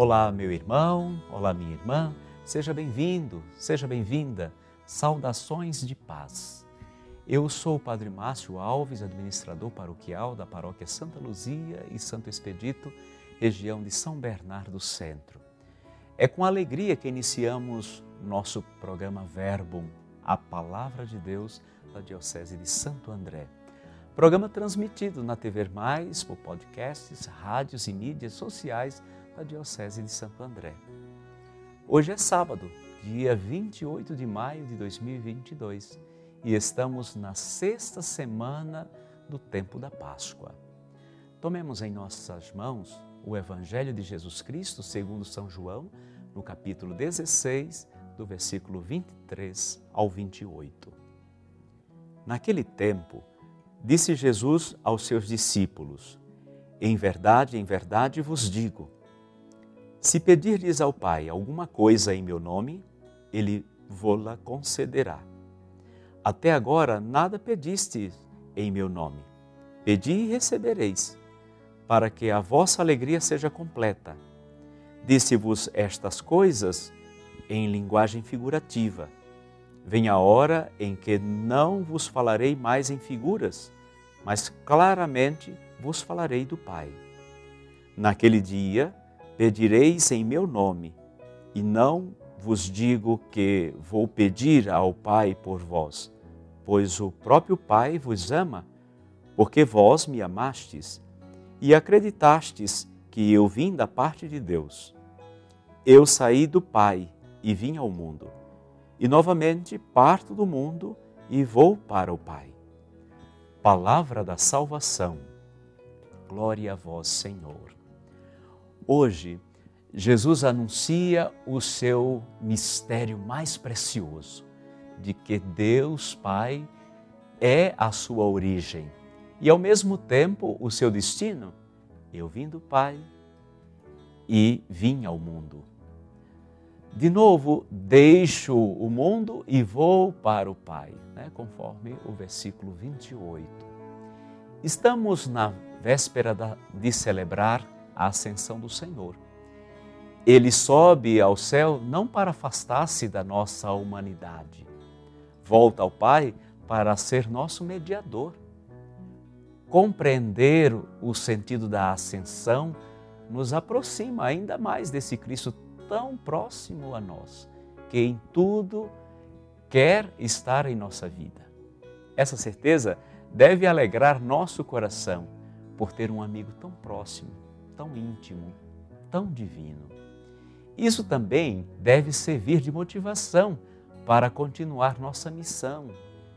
Olá, meu irmão, olá, minha irmã, seja bem-vindo, seja bem-vinda. Saudações de paz. Eu sou o Padre Márcio Alves, administrador paroquial da Paróquia Santa Luzia e Santo Expedito, região de São Bernardo Centro. É com alegria que iniciamos nosso programa Verbum, a Palavra de Deus da Diocese de Santo André. Programa transmitido na TV Mais, por podcasts, rádios e mídias sociais da Diocese de Santo André. Hoje é sábado, dia 28 de maio de 2022 e estamos na sexta semana do tempo da Páscoa. Tomemos em nossas mãos o Evangelho de Jesus Cristo segundo São João, no capítulo 16, do versículo 23 ao 28. Naquele tempo, disse Jesus aos seus discípulos: Em verdade, em verdade vos digo, se pedirdes ao Pai alguma coisa em meu nome, ele vô-la concederá. Até agora nada pedistes em meu nome. Pedi e recebereis, para que a vossa alegria seja completa. Disse-vos estas coisas em linguagem figurativa. Vem a hora em que não vos falarei mais em figuras, mas claramente vos falarei do Pai. Naquele dia pedireis em meu nome, e não vos digo que vou pedir ao Pai por vós, pois o próprio Pai vos ama, porque vós me amastes e acreditastes que eu vim da parte de Deus. Eu saí do Pai e vim ao mundo, e novamente parto do mundo e vou para o Pai. Palavra da salvação. Glória a vós, Senhor. Hoje, Jesus anuncia o seu mistério mais precioso, de que Deus Pai é a sua origem e, ao mesmo tempo, o seu destino. Eu vim do Pai e vim ao mundo. De novo, deixo o mundo e vou para o Pai, né? conforme o versículo 28. Estamos na véspera de celebrar a ascensão do Senhor ele sobe ao céu não para afastar-se da nossa humanidade, volta ao Pai para ser nosso mediador. Compreender o sentido da ascensão nos aproxima ainda mais desse Cristo tão próximo a nós, que em tudo quer estar em nossa vida. Essa certeza deve alegrar nosso coração por ter um amigo tão próximo, tão íntimo, tão divino. Isso também deve servir de motivação para continuar nossa missão,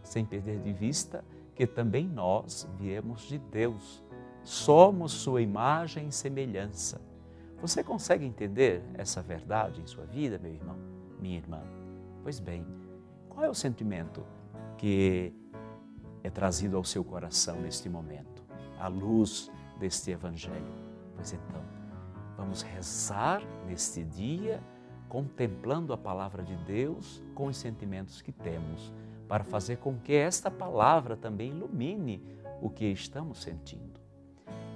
sem perder de vista que também nós viemos de Deus. Somos Sua imagem e semelhança. Você consegue entender essa verdade em sua vida, meu irmão, minha irmã? Pois bem, qual é o sentimento que é trazido ao seu coração neste momento, à luz deste Evangelho? Pois então, Vamos rezar neste dia, contemplando a palavra de Deus com os sentimentos que temos, para fazer com que esta palavra também ilumine o que estamos sentindo.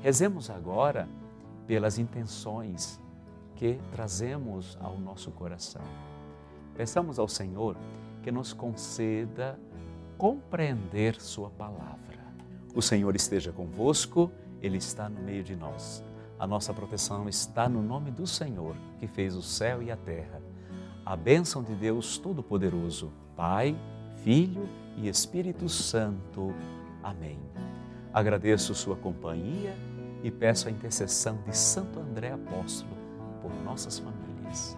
Rezemos agora pelas intenções que trazemos ao nosso coração. Peçamos ao Senhor que nos conceda compreender Sua palavra. O Senhor esteja convosco, Ele está no meio de nós. A nossa proteção está no nome do Senhor, que fez o céu e a terra. A bênção de Deus Todo-Poderoso, Pai, Filho e Espírito Santo. Amém. Agradeço sua companhia e peço a intercessão de Santo André Apóstolo por nossas famílias.